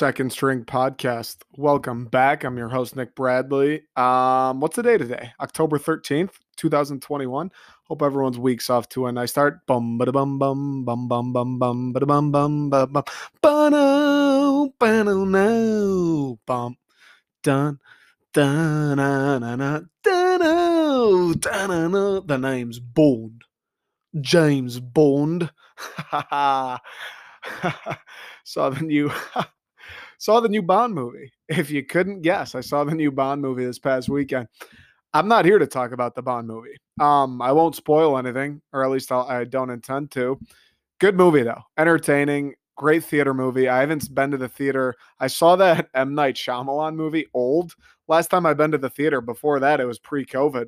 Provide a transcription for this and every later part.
Second String Podcast. Welcome back. I'm your host, Nick Bradley. Um, what's the day today? October 13th, 2021. Hope everyone's week's off to a nice start. Bum ba bum bum bum bum bum bum ba bum bum ba bum ba ba no bum dun dun na na na dun dun The name's Bond. James Bond. saw the new saw the new Bond movie. If you couldn't guess, I saw the new Bond movie this past weekend. I'm not here to talk about the Bond movie. Um, I won't spoil anything, or at least I'll, I do not intend to. Good movie though, entertaining, great theater movie. I haven't been to the theater. I saw that M Night Shyamalan movie, Old. Last time I've been to the theater. Before that, it was pre-COVID.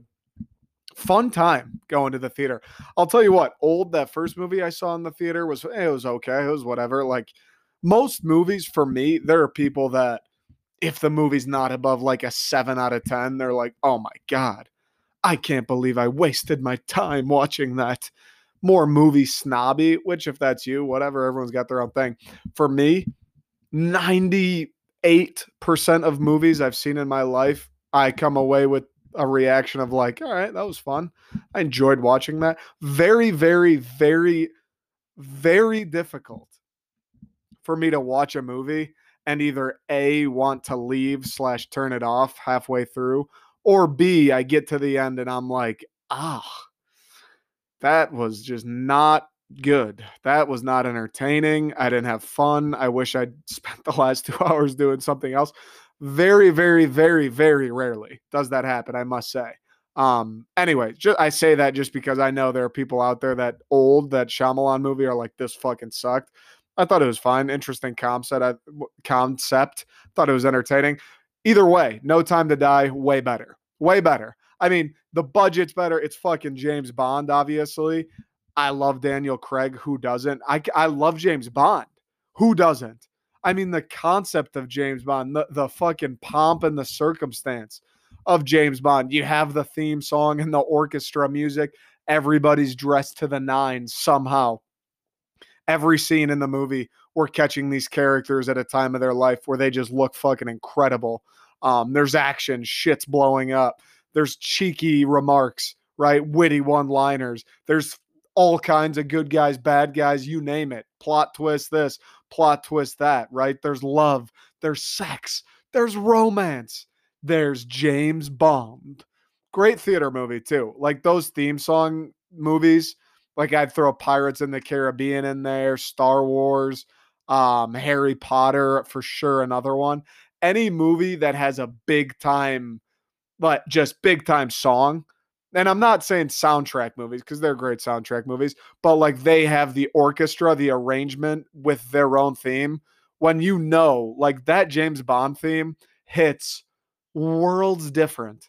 Fun time going to the theater. I'll tell you what, Old. That first movie I saw in the theater was it was okay. It was whatever. Like most movies for me, there are people that if the movie's not above like a seven out of 10, they're like, oh my God, I can't believe I wasted my time watching that. More movie snobby, which if that's you, whatever, everyone's got their own thing. For me, 98% of movies I've seen in my life, I come away with a reaction of like, all right, that was fun. I enjoyed watching that. Very, very, very, very difficult for me to watch a movie and either A, want to leave slash turn it off halfway through, or B, I get to the end and I'm like, ah, that was just not good. That was not entertaining. I didn't have fun. I wish I'd spent the last two hours doing something else. Very, very, very, very rarely does that happen, I must say. Um, anyway, just, I say that just because I know there are people out there that old that Shyamalan movie are like this fucking sucked. I thought it was fine. Interesting concept. Uh, I, concept. Thought it was entertaining. Either way, No Time to Die, way better. Way better. I mean, the budget's better. It's fucking James Bond, obviously. I love Daniel Craig. Who doesn't? I, I love James Bond. Who doesn't? I mean, the concept of James Bond, the, the fucking pomp and the circumstance of James Bond. You have the theme song and the orchestra music. Everybody's dressed to the nines somehow every scene in the movie, we're catching these characters at a time of their life where they just look fucking incredible. Um, there's action, shit's blowing up. There's cheeky remarks, right? Witty one liners. There's all kinds of good guys, bad guys, you name it. Plot twist this, plot twist that, right? There's love, there's sex, there's romance, there's James Bond. Great theater movie, too. Like those theme song movies like I'd throw Pirates in the Caribbean in there, Star Wars, um, Harry Potter for sure, another one. Any movie that has a big time, but just big time song. And I'm not saying soundtrack movies because they're great soundtrack movies, but like they have the orchestra, the arrangement with their own theme. When you know, like that James Bond theme hits worlds different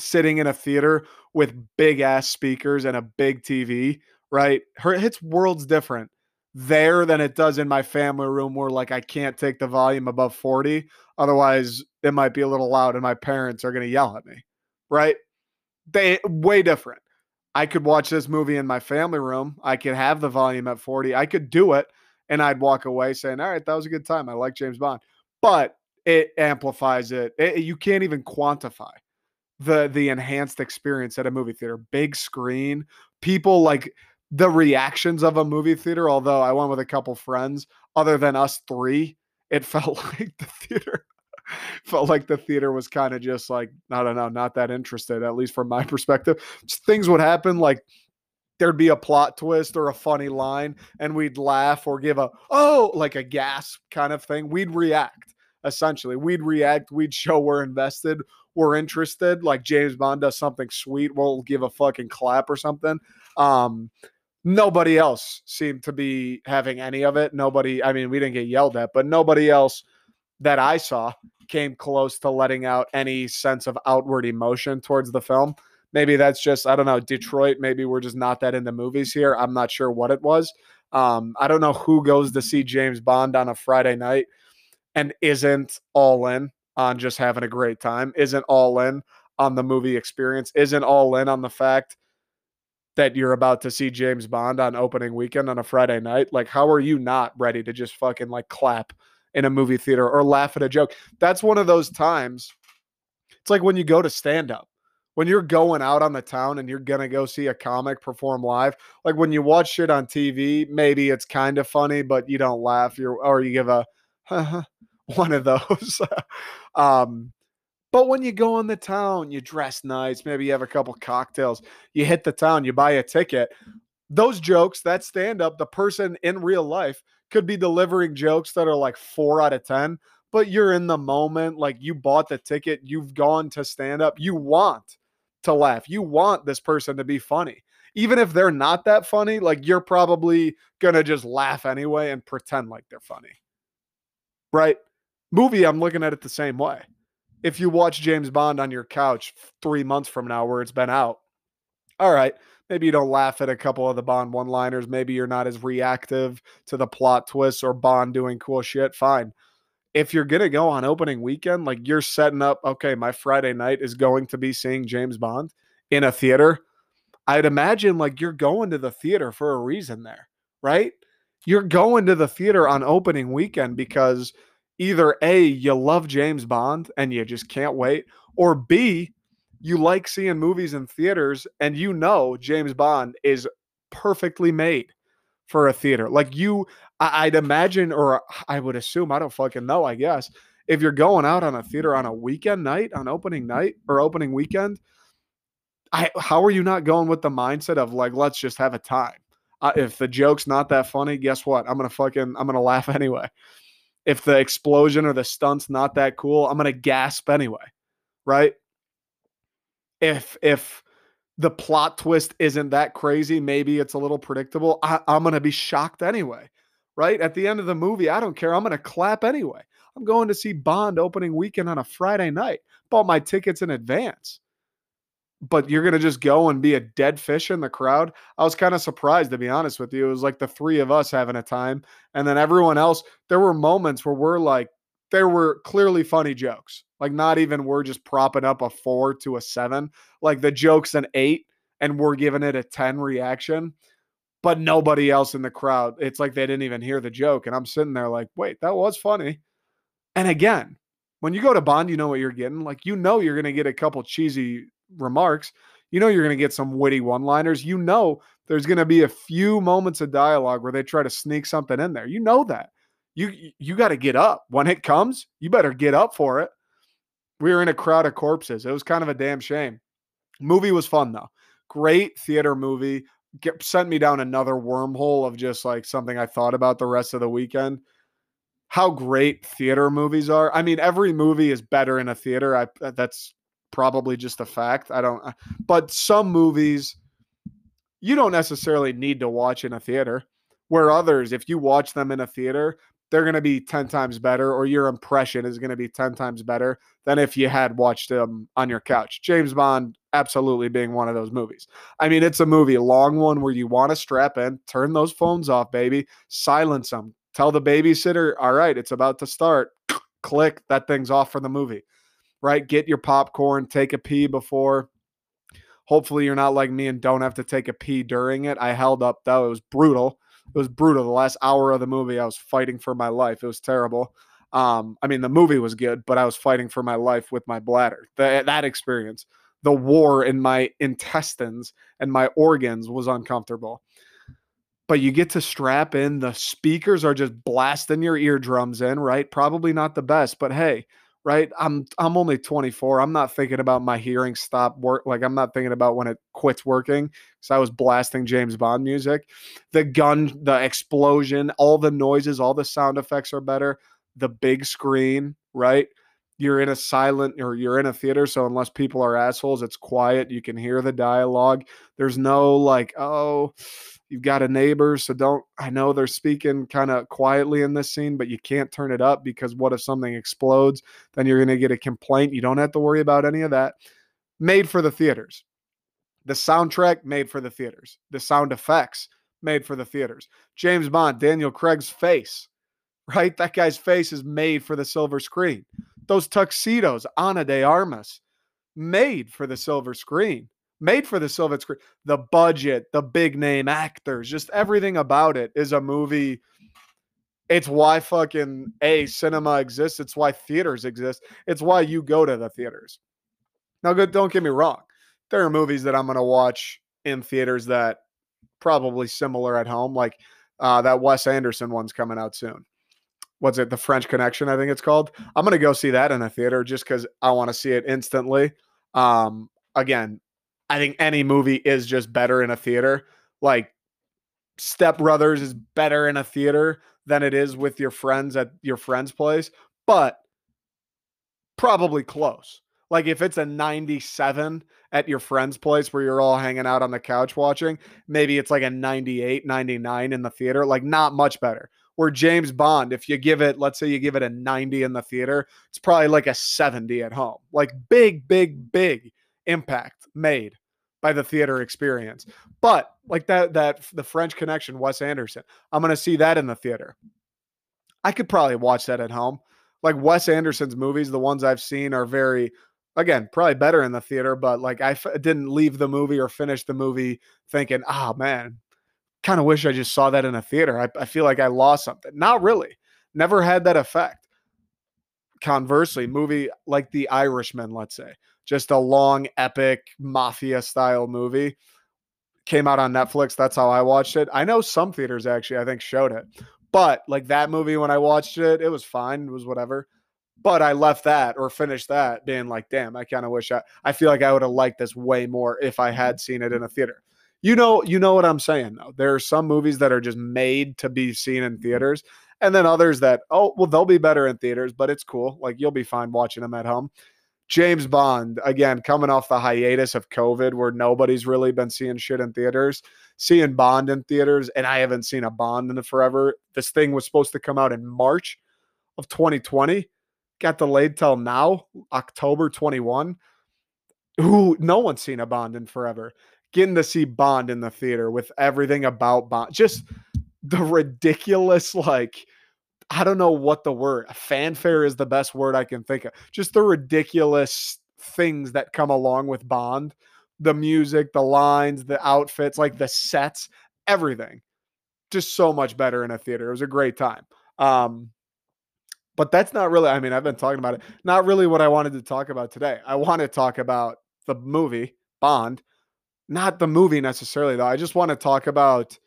sitting in a theater with big ass speakers and a big TV, right? Her hits worlds different there than it does in my family room where like I can't take the volume above 40. Otherwise, it might be a little loud and my parents are going to yell at me, right? They way different. I could watch this movie in my family room. I could have the volume at 40. I could do it and I'd walk away saying, "All right, that was a good time. I like James Bond." But it amplifies it. it you can't even quantify the the enhanced experience at a movie theater. Big screen, people like the reactions of a movie theater. Although I went with a couple friends, other than us three, it felt like the theater felt like the theater was kind of just like I don't know, not that interested. At least from my perspective, just things would happen like there'd be a plot twist or a funny line and we'd laugh or give a oh like a gasp kind of thing we'd react essentially we'd react we'd show we're invested we're interested, like James Bond does something sweet, we'll give a fucking clap or something. Um, nobody else seemed to be having any of it. Nobody, I mean, we didn't get yelled at, but nobody else that I saw came close to letting out any sense of outward emotion towards the film. Maybe that's just, I don't know, Detroit. Maybe we're just not that into movies here. I'm not sure what it was. Um, I don't know who goes to see James Bond on a Friday night and isn't all in on just having a great time, isn't all in on the movie experience, isn't all in on the fact that you're about to see James Bond on opening weekend on a Friday night. Like, how are you not ready to just fucking like clap in a movie theater or laugh at a joke. That's one of those times. It's like when you go to stand up. When you're going out on the town and you're going to go see a comic perform live, like when you watch shit on TV, maybe it's kind of funny, but you don't laugh. You're, or you give a one of those. um, but when you go in the town, you dress nice, maybe you have a couple cocktails, you hit the town, you buy a ticket. Those jokes, that stand up, the person in real life could be delivering jokes that are like four out of 10, but you're in the moment. Like you bought the ticket, you've gone to stand up, you want to laugh, you want this person to be funny. Even if they're not that funny, like you're probably going to just laugh anyway and pretend like they're funny. Right? Movie, I'm looking at it the same way if you watch James Bond on your couch three months from now where it's been out, all right, maybe you don't laugh at a couple of the Bond one liners. Maybe you're not as reactive to the plot twists or Bond doing cool shit. Fine. If you're going to go on opening weekend, like you're setting up, okay, my Friday night is going to be seeing James Bond in a theater. I'd imagine like you're going to the theater for a reason there, right? You're going to the theater on opening weekend because either A, you love James Bond and you just can't wait, or B, you like seeing movies in theaters and you know James Bond is perfectly made for a theater. Like you, I'd imagine, or I would assume, I don't fucking know, I guess, if you're going out on a theater on a weekend night, on opening night or opening weekend, I, how are you not going with the mindset of like, let's just have a time? Uh, if the joke's not that funny, guess what? I'm gonna fucking, I'm gonna laugh anyway if the explosion or the stunt's not that cool, I'm gonna gasp anyway, right? If if the plot twist isn't that crazy, maybe it's a little predictable. I, I'm gonna be shocked anyway, right? At the end of the movie, I don't care. I'm gonna clap anyway. I'm going to see Bond opening weekend on a Friday night. Bought my tickets in advance but you're going to just go and be a dead fish in the crowd. I was kind of surprised, to be honest with you. It was like the three of us having a time. And then everyone else, there were moments where we're like, there were clearly funny jokes. Like, not even we're just propping up a four to a seven. Like, the joke's an eight and we're giving it a 10 reaction, but nobody else in the crowd, it's like they didn't even hear the joke. And I'm sitting there like, wait, that was funny. And again, when you go to Bond, you know what you're getting. Like, you know, you're going to get a couple cheesy remarks, you know you're going to get some witty one liners. You know there's going to be a few moments of dialogue where they try to sneak something in there. You know that. You you got to get up. When it comes, you better get up for it. We were in a crowd of corpses. It was kind of a damn shame. Movie was fun though. Great theater movie. Get, sent me down another wormhole of just like something I thought about the rest of the weekend. How great theater movies are. I mean, every movie is better in a theater. I uh, that's probably just a fact. I don't, uh, but some movies you don't necessarily need to watch in a theater, where others, if you watch them in a theater, they're going to be 10 times better, or your impression is going to be 10 times better than if you had watched them on your couch. James Bond, absolutely being one of those movies. I mean, it's a movie, a long one where you want to strap in, turn those phones off, baby, silence them, tell the babysitter, all right, it's about to start. Click, that thing's off for the movie right? Get your popcorn, take a pee before. Hopefully, you're not like me and don't have to take a pee during it. I held up though. It was brutal. It was brutal. The last hour of the movie, I was fighting for my life. It was terrible. Um, I mean, the movie was good, but I was fighting for my life with my bladder. The, that experience, the war in my intestines and my organs was uncomfortable. But you get to strap in. The speakers are just blasting your eardrums in, right? Probably not the best, but hey, right? I'm I'm only 24. I'm not thinking about my hearing stop work. Like I'm not thinking about when it quits working because I was blasting James Bond music. The gun, the explosion, all the noises, all the sound effects are better. The big screen, right? You're in a silent or you're in a theater, so unless people are assholes, it's quiet. You can hear the dialogue. There's no like, oh, You've got a neighbor, so don't. I know they're speaking kind of quietly in this scene, but you can't turn it up because what if something explodes? Then you're going to get a complaint. You don't have to worry about any of that. Made for the theaters. The soundtrack made for the theaters. The sound effects made for the theaters. James Bond, Daniel Craig's face, right? That guy's face is made for the silver screen. Those tuxedos, Ana de Armas, made for the silver screen made for the silver screen. The budget, the big name actors, just everything about it is a movie. It's why fucking a cinema exists. It's why theaters exist. It's why you go to the theaters. Now, good. Don't get me wrong. There are movies that I'm going to watch in theaters that probably similar at home, like uh, that Wes Anderson one's coming out soon. What's it? The French Connection, I think it's called. I'm going to go see that in a theater just because I want to see it instantly. Um, again, I think any movie is just better in a theater. Like Step Brothers is better in a theater than it is with your friends at your friend's place, but probably close. Like if it's a 97 at your friend's place where you're all hanging out on the couch watching, maybe it's like a 98, 99 in the theater, like not much better. Where James Bond, if you give it, let's say you give it a 90 in the theater, it's probably like a 70 at home. Like big, big, big impact made by the theater experience. Mm-hmm. But like that, that the French Connection, Wes Anderson, I'm going to see that in the theater. I could probably watch that at home. Like Wes Anderson's movies, the ones I've seen are very, again, probably better in the theater, but like I f- didn't leave the movie or finish the movie thinking, oh man, kind of wish I just saw that in a theater. I, I feel like I lost something. Not really. Never had that effect. Conversely, movie like The Irishman, let's say, just a long, epic mafia style movie. Came out on mm-hmm. Netflix. That's how I watched it. I know some theaters actually, I think, showed it. But like that movie, when I watched it, it was fine. It was whatever. But I left that or finished that being like, damn, I kind of wish I I feel like I would have liked this way more if I mm-hmm. had seen it in a theater. You know, you know what I'm saying though. There are some movies that are just made to be seen in mm-hmm. theaters, and then others that, oh, well, they'll be better in theaters, but it's cool. Like you'll be fine watching them at home. James Bond, again, coming off the hiatus of COVID where nobody's really been seeing shit in theaters, seeing Bond in theaters, and I haven't seen a Bond in the forever. This thing was supposed to come out in March of 2020, got delayed till now, October 21. Who no one's seen a Bond in forever. Getting to see Bond in the theater with everything about Bond, just the ridiculous, like, I don't know what the word fanfare is the best word I can think of. Just the ridiculous things that come along with Bond, the music, the lines, the outfits, like the sets, everything. Just so much better in a theater. It was a great time. Um, but that's not really, I mean, I've been talking about it. Not really what I wanted to talk about today. I want to talk about the movie, Bond, not the movie necessarily, though. I just want to talk about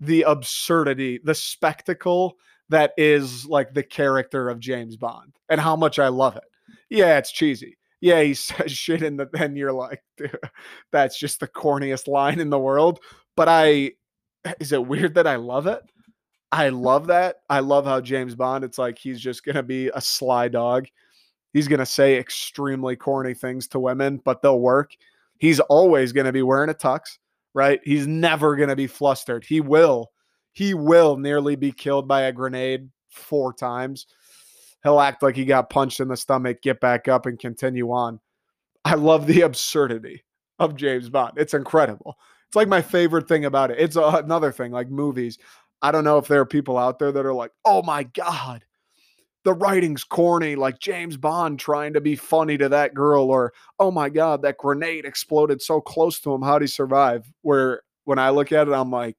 the absurdity, the spectacle that is like the character of James Bond and how much I love it. Yeah, it's cheesy. Yeah, he says shit in the then you're like, that's just the corniest line in the world. But I is it weird that I love it? I love that. I love how James Bond, it's like he's just gonna be a sly dog. He's gonna say extremely corny things to women, but they'll work. He's always gonna be wearing a tux, right? He's never gonna be flustered. He will he will nearly be killed by a grenade four times. He'll act like he got punched in the stomach, get back up, and continue on. I love the absurdity of James Bond. It's incredible. It's like my favorite thing about it. It's uh, another thing, like movies. I don't know if there are people out there that are like, oh my God, the writing's corny, like James Bond trying to be funny to that girl, or oh my God, that grenade exploded so close to him. How'd he survive? Where when I look at it, I'm like,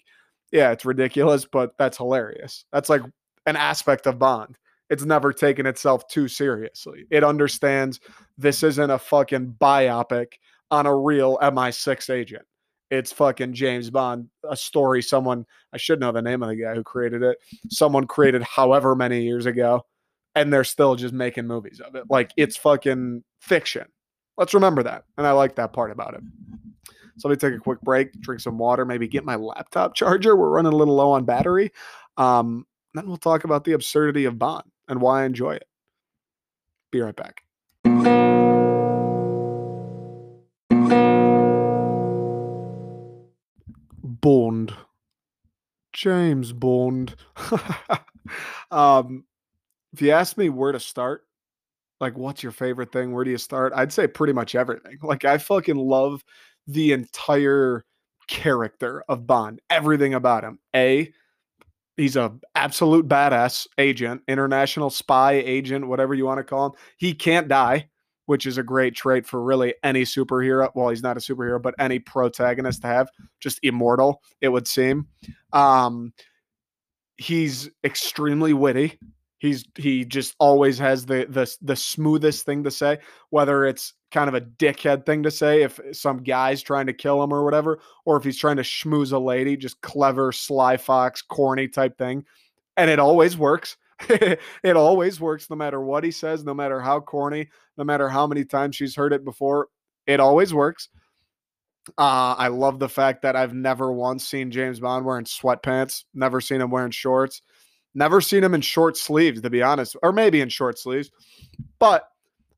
yeah, it's ridiculous, but that's hilarious. That's like an aspect of Bond. It's never taken itself too seriously. It understands this isn't a fucking biopic on a real MI6 agent. It's fucking James Bond, a story someone, I should know the name of the guy who created it. Someone created however many years ago, and they're still just making movies of it. Like it's fucking fiction. Let's remember that. And I like that part about it. So let me take a quick break, drink some water, maybe get my laptop charger. We're running a little low on battery. Um, then we'll talk about the absurdity of Bond and why I enjoy it. Be right back. Bond. James Bond. um, if you ask me where to start, like what's your favorite thing? Where do you start? I'd say pretty much everything. Like I fucking love the entire character of Bond, everything about him. A, he's a absolute badass agent, international spy agent, whatever you want to call him. He can't die, which is a great trait for really any superhero. Well, he's not a superhero, but any protagonist to have, just immortal, it would seem. Um, he's extremely witty. He's he just always has the the the smoothest thing to say, whether it's kind of a dickhead thing to say if some guy's trying to kill him or whatever, or if he's trying to schmooze a lady, just clever, sly fox, corny type thing. And it always works. it always works no matter what he says, no matter how corny, no matter how many times she's heard it before. It always works. Uh, I love the fact that I've never once seen James Bond wearing sweatpants, never seen him wearing shorts, never seen him in short sleeves, to be honest, or maybe in short sleeves. But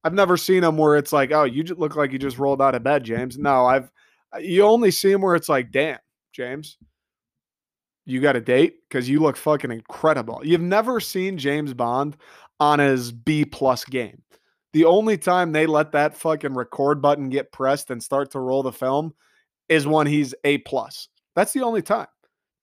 I've never seen him where it's like, oh, you just look like you just rolled out of bed, James. No, I've uh, you only see him where it's like, damn, James, you got a date because you look fucking incredible. You've never seen James Bond on his B plus game. The only time they let that fucking record button get pressed and start to roll the film is when he's A plus. That's the only time.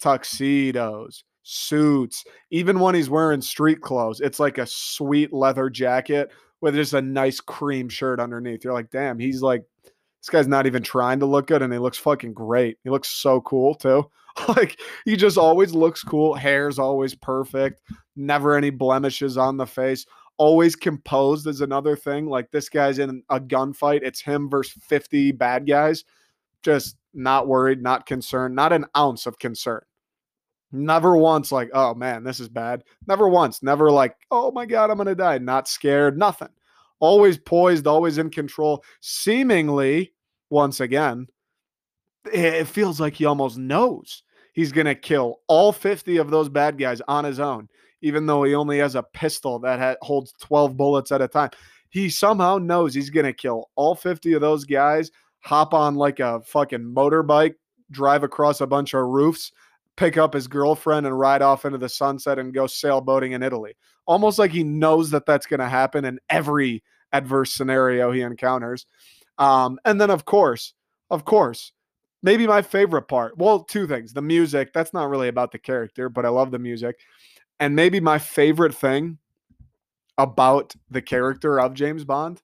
Tuxedos, suits, even when he's wearing street clothes, it's like a sweet leather jacket with just a nice cream shirt underneath. You're like, damn, he's like, this guy's not even trying to look good and he looks fucking great. He looks so cool too. like he just always looks cool. Hair's always perfect. Never any blemishes on the face. Always composed is another thing. Like this guy's in a gunfight. It's him versus 50 bad guys. Just not worried, not concerned, not an ounce of concern. Never once like, oh man, this is bad. Never once. Never like, oh my God, I'm going to die. Not scared, nothing. Always poised, always in control. Seemingly, once again, it feels like he almost knows he's going to kill all 50 of those bad guys on his own, even though he only has a pistol that ha- holds 12 bullets at a time. He somehow knows he's going to kill all 50 of those guys, hop on like a fucking motorbike, drive across a bunch of roofs, pick up his girlfriend and ride off into the sunset and go sailboating in Italy. Almost like he knows that that's going to happen in every adverse scenario he encounters. Um, and then, of course, of course, maybe my favorite part. Well, two things. The music, that's not really about the character, but I love the music. And maybe my favorite thing about the character of James Bond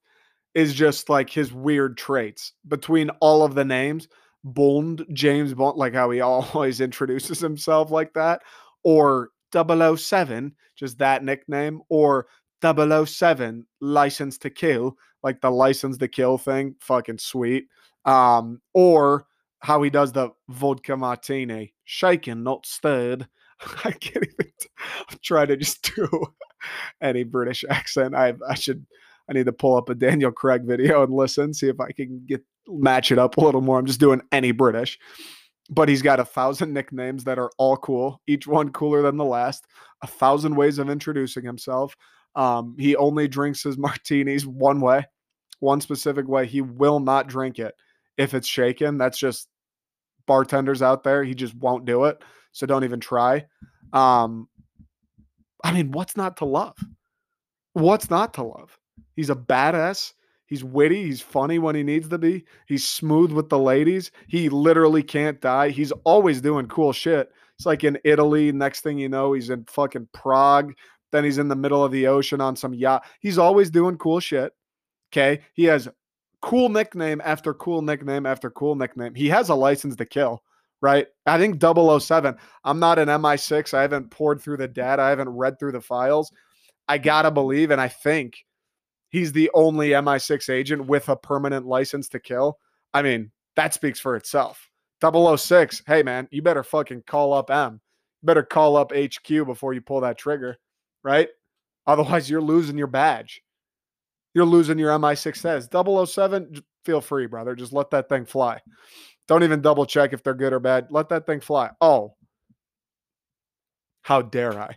is just like his weird traits between all of the names. Bond, James Bond, like how he always introduces himself like that, or 007, just that nickname, or 007, License to Kill, like the license to kill thing, fucking sweet. Um, or how he does the vodka martini, shaken, not stirred. I can't even. I'm trying to just do any British accent. I I should. I need to pull up a Daniel Craig video and listen, see if I can get match it up a little more. I'm just doing any British. But he's got a thousand nicknames that are all cool, each one cooler than the last, a thousand ways of introducing himself. Um, he only drinks his martinis one way, one specific way. He will not drink it if it's shaken. That's just bartenders out there. He just won't do it. So don't even try. Um, I mean, what's not to love? What's not to love? He's a badass. He's witty. He's funny when he needs to be. He's smooth with the ladies. He literally can't die. He's always doing cool shit. It's like in Italy. Next thing you know, he's in fucking Prague. Then he's in the middle of the ocean on some yacht. He's always doing cool shit. Okay. He has cool nickname after cool nickname after cool nickname. He has a license to kill, right? I think 007. I'm not an MI6. I haven't poured through the data. I haven't read through the files. I gotta believe, and I think he's the only MI6 agent with a permanent license to kill. I mean, that speaks for itself. 006, hey man, you better fucking call up M. You better call up HQ before you pull that trigger, right? Otherwise, you're losing your badge. You're losing your MI6 says. 007, feel free, brother. Just let that thing fly. Don't even double check if they're good or bad. Let that thing fly. Oh, how dare I?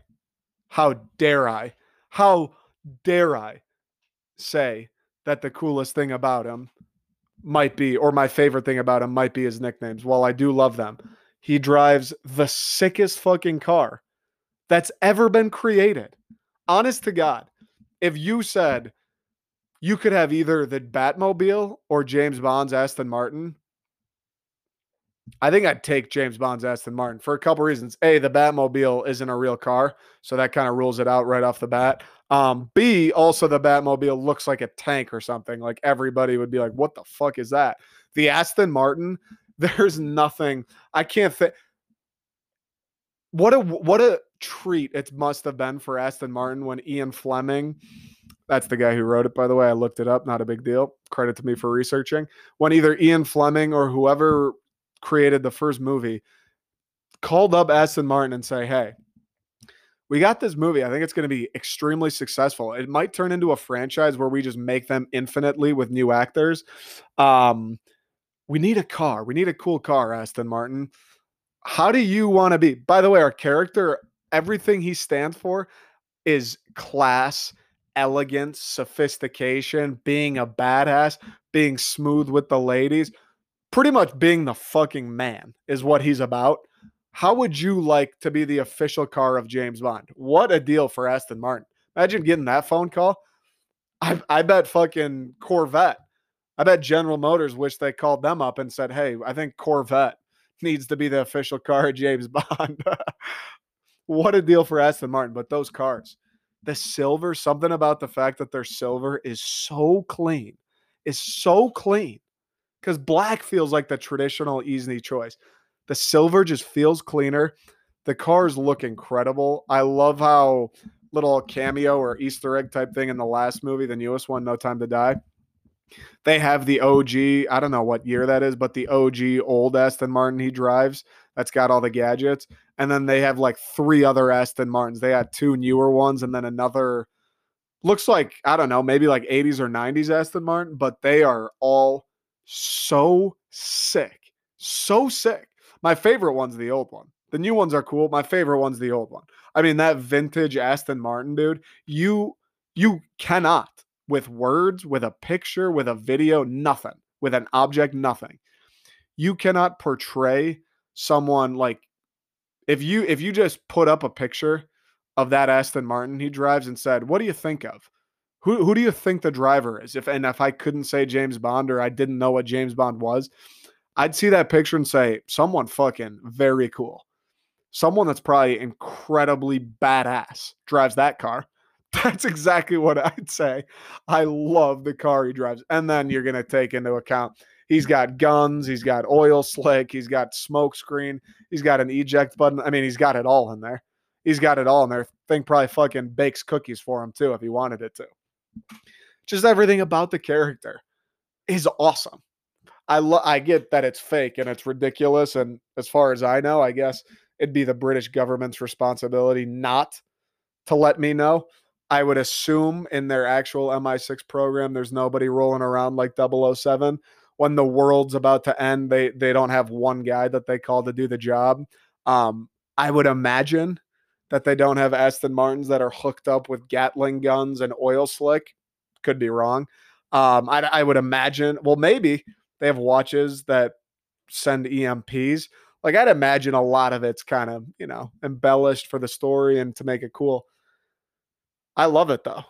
How dare I? How dare I say that the coolest thing about him might be, or my favorite thing about him might be his nicknames. While I do love them, he drives the sickest fucking car that's ever been created. Honest to God, if you said you could have either the Batmobile or James Bond's Aston Martin, I think I'd take James Bond's Aston Martin for a couple reasons. A, the Batmobile isn't a real car, so that kind of rules it out right off the bat. Um, B, also the Batmobile looks like a tank or something. Like everybody would be like, "What the fuck is that?" The Aston Martin, there's nothing. I can't think. What a what a treat it must have been for Aston Martin when Ian Fleming, that's the guy who wrote it, by the way. I looked it up, not a big deal. Credit to me for researching. When either Ian Fleming or whoever created the first movie called up Aston Martin and say, hey, we got this movie. I think it's going to be extremely successful. It might turn into a franchise where we just make them infinitely with new actors. Um, we need a car. We need a cool car, Aston Martin. How do you want to be? By the way, our character, everything he stands for is class, elegance, sophistication, being a badass, being smooth with the ladies, pretty much being the fucking man is what he's about. How would you like to be the official car of James Bond? What a deal for Aston Martin. Imagine getting that phone call. I, I bet fucking Corvette. I bet General Motors wish they called them up and said, hey, I think Corvette needs to be the official car of James Bond. what a deal for Aston Martin. But those cars, the silver, something about the fact that they're silver is so clean, is so clean. Because black feels like the traditional easy choice. The silver just feels cleaner. The cars look incredible. I love how little cameo or Easter egg type thing in the last movie, the newest one, No Time to Die. They have the OG, I don't know what year that is, but the OG old Aston Martin he drives that's got all the gadgets. And then they have like three other Aston Martins. They had two newer ones and then another looks like, I don't know, maybe like 80s or 90s Aston Martin, but they are all so sick. So sick. My favorite one's the old one. The new ones are cool. My favorite one's the old one. I mean, that vintage Aston Martin, dude, you you cannot with words, with a picture, with a video, nothing, with an object, nothing. You cannot portray someone like if you if you just put up a picture of that Aston Martin he drives and said, "What do you think of?" Who who do you think the driver is? If and if I couldn't say James Bond or I didn't know what James Bond was, I'd see that picture and say, someone fucking very cool. Someone that's probably incredibly badass drives that car. That's exactly what I'd say. I love the car he drives. And then you're going to take into account he's got guns, he's got oil slick, he's got smoke screen, he's got an eject button. I mean, he's got it all in there. He's got it all in there. Thing probably fucking bakes cookies for him too if he wanted it to. Just everything about the character is awesome. I lo- I get that it's fake and it's ridiculous, and as far as I know, I guess it'd be the British government's responsibility not to let me know. I would assume in their actual MI6 program, there's nobody rolling around like 007. When the world's about to end, they they don't have one guy that they call to do the job. Um, I would imagine that they don't have Aston Martins that are hooked up with Gatling guns and oil slick. Could be wrong. Um, I, I would imagine. Well, maybe they have watches that send EMPs. Like I'd imagine a lot of it's kind of, you know, embellished for the story and to make it cool. I love it though.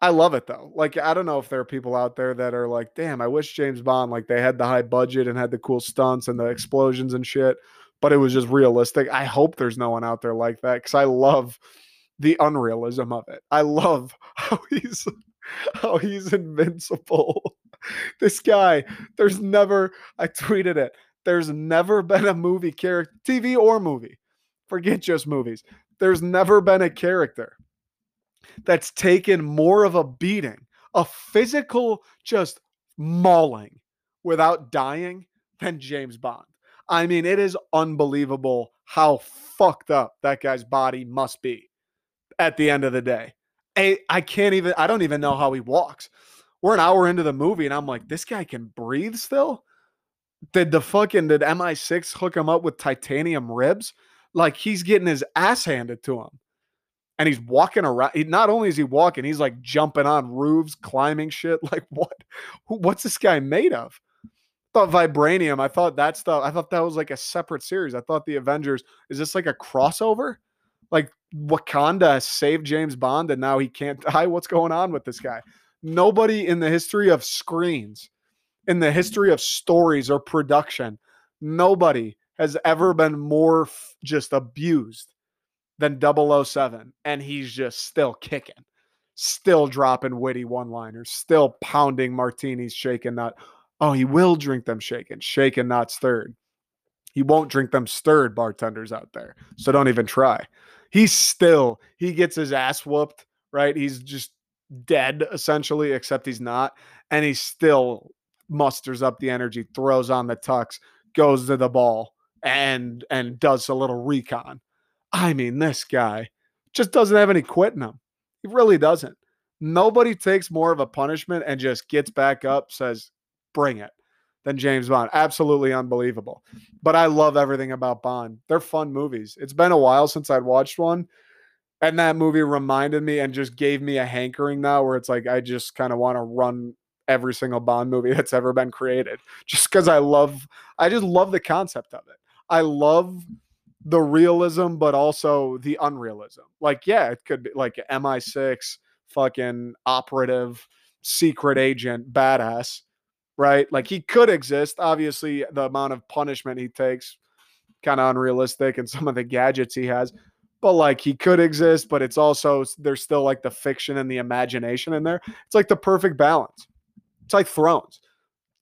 I love it though. Like I don't know if there are people out there that are like, "Damn, I wish James Bond like they had the high budget and had the cool stunts and the explosions and shit, but it was just realistic." I hope there's no one out there like that cuz I love the unrealism of it. I love how he's how he's invincible. this guy, there's never, I tweeted it, there's never been a movie character, TV or movie, forget just movies. There's never been a character that's taken more of a beating, a physical just mauling without dying than James Bond. I mean, it is unbelievable how fucked up that guy's body must be at the end of the day. I, I can't even, I don't even know how he walks. We're an hour into the movie and I'm like, this guy can breathe still? Did the fucking, did MI6 hook him up with titanium ribs? Like he's getting his ass handed to him. And he's walking around. He, not only is he walking, he's like jumping on roofs, climbing shit. Like what? What's this guy made of? Thought vibranium. I thought that stuff. I thought that was like a separate series. I thought the Avengers is this like a crossover? Like Wakanda saved James Bond and now he can't die. What's going on with this guy? Nobody in the history of screens, in the history of stories or production, nobody has ever been more f- just abused than 007. And he's just still kicking, still dropping witty one liners, still pounding martinis, shaking not. Oh, he will drink them shaken, shaken, not stirred. He won't drink them stirred bartenders out there. So don't even try. He's still, he gets his ass whooped, right? He's just dead essentially, except he's not. And he still musters up the energy, throws on the tux, goes to the ball, and and does a little recon. I mean, this guy just doesn't have any quit in him. He really doesn't. Nobody takes more of a punishment and just gets back up, says, bring it, than James Bond. Absolutely unbelievable. But I love everything about Bond. They're fun movies. It's been a while since I'd watched one. And that movie reminded me and just gave me a hankering now where it's like I just kind of want to run every single Bond movie that's ever been created just because I love, I just love the concept of it. I love the realism, but also the unrealism. Like, yeah, it could be like MI6, fucking operative, secret agent, badass, right? Like, he could exist. Obviously, the amount of punishment he takes, kind of unrealistic, and some of the gadgets he has. But like he could exist, but it's also there's still like the fiction and the imagination in there. It's like the perfect balance. It's like Thrones.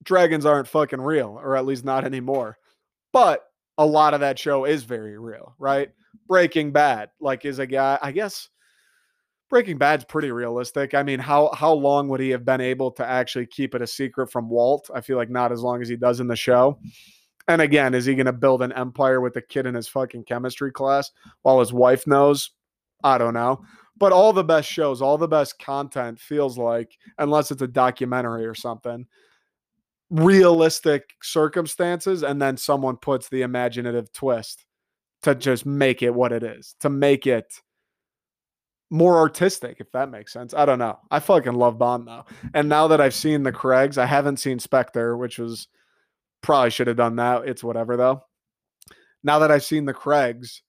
Dragons aren't fucking real, or at least not anymore. But a lot of that show is very real, right? Breaking Bad, like, is a guy, I guess Breaking Bad's pretty realistic. I mean, how how long would he have been able to actually keep it a secret from Walt? I feel like not as long as he does in the show. And again, is he going to build an empire with a kid in his fucking chemistry class while his wife knows? I don't know. But all the best shows, all the best content feels like, unless it's a documentary or something, realistic circumstances and then someone puts the imaginative twist to just make it what it is to make it more artistic if that makes sense i don't know i fucking love bond though and now that i've seen the craigs i haven't seen spectre which was probably should have done that it's whatever though now that i've seen the craigs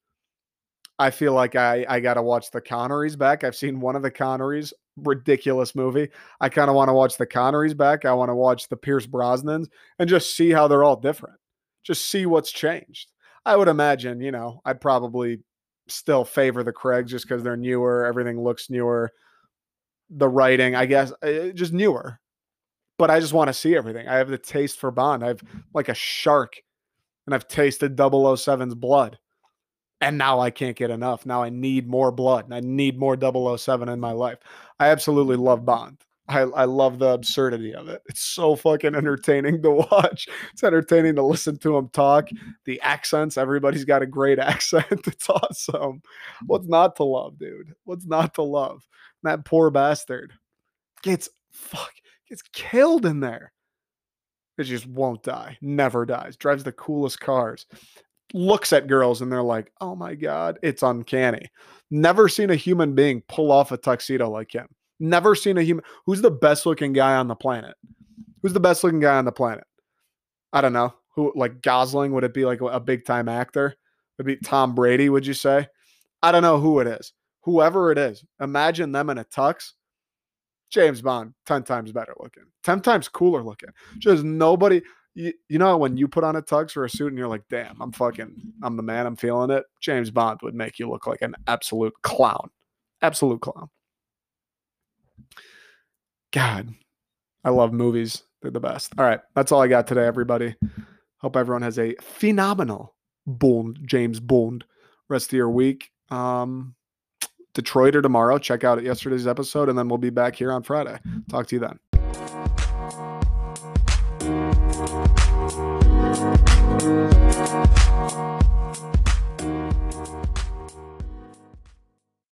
I feel like I I got to watch the Connerys back. I've seen one of the Connerys, ridiculous movie. I kind of want to watch the Connerys back. I want to watch the Pierce Brosnans and just see how they're all different. Just see what's changed. I would imagine, you know, I'd probably still favor the Craigs just because they're newer. Everything looks newer. The writing, I guess, eh, just newer. But I just want to see everything. I have the taste for Bond. I've like a shark, and I've tasted 007's blood and now I can't get enough. Now I need more blood. and I need more 007 in my life. I absolutely love Bond. I, I love the absurdity of it. It's so fucking entertaining to watch. It's entertaining to listen to him talk. The accents, everybody's got a great accent. It's awesome. What's not to love, dude? What's not to love? That poor bastard gets fuck gets killed in there. It just won't die. Never dies. Drives the coolest cars looks at girls and they're like, oh my God, it's uncanny. Never seen a human being pull off a tuxedo like him. Never seen a human. Who's the best looking guy on the planet? Who's the best looking guy on the planet? I don't know. Who, like Gosling? Would it be like a big time actor? Would it be Tom Brady, would you say? I don't know who it is. Whoever it is, imagine them in a tux. James Bond, 10 times better looking, 10 times cooler looking. Just nobody, you, you know when you put on a tux or a suit and you're like, damn, I'm fucking, I'm the man, I'm feeling it. James Bond would make you look like an absolute clown, absolute clown. God, I love movies. They're the best. All right. That's all I got today, everybody. Hope everyone has a phenomenal Bond, James Bond, rest of your week. Um, Detroit or tomorrow. Check out yesterday's episode, and then we'll be back here on Friday. Talk to you then.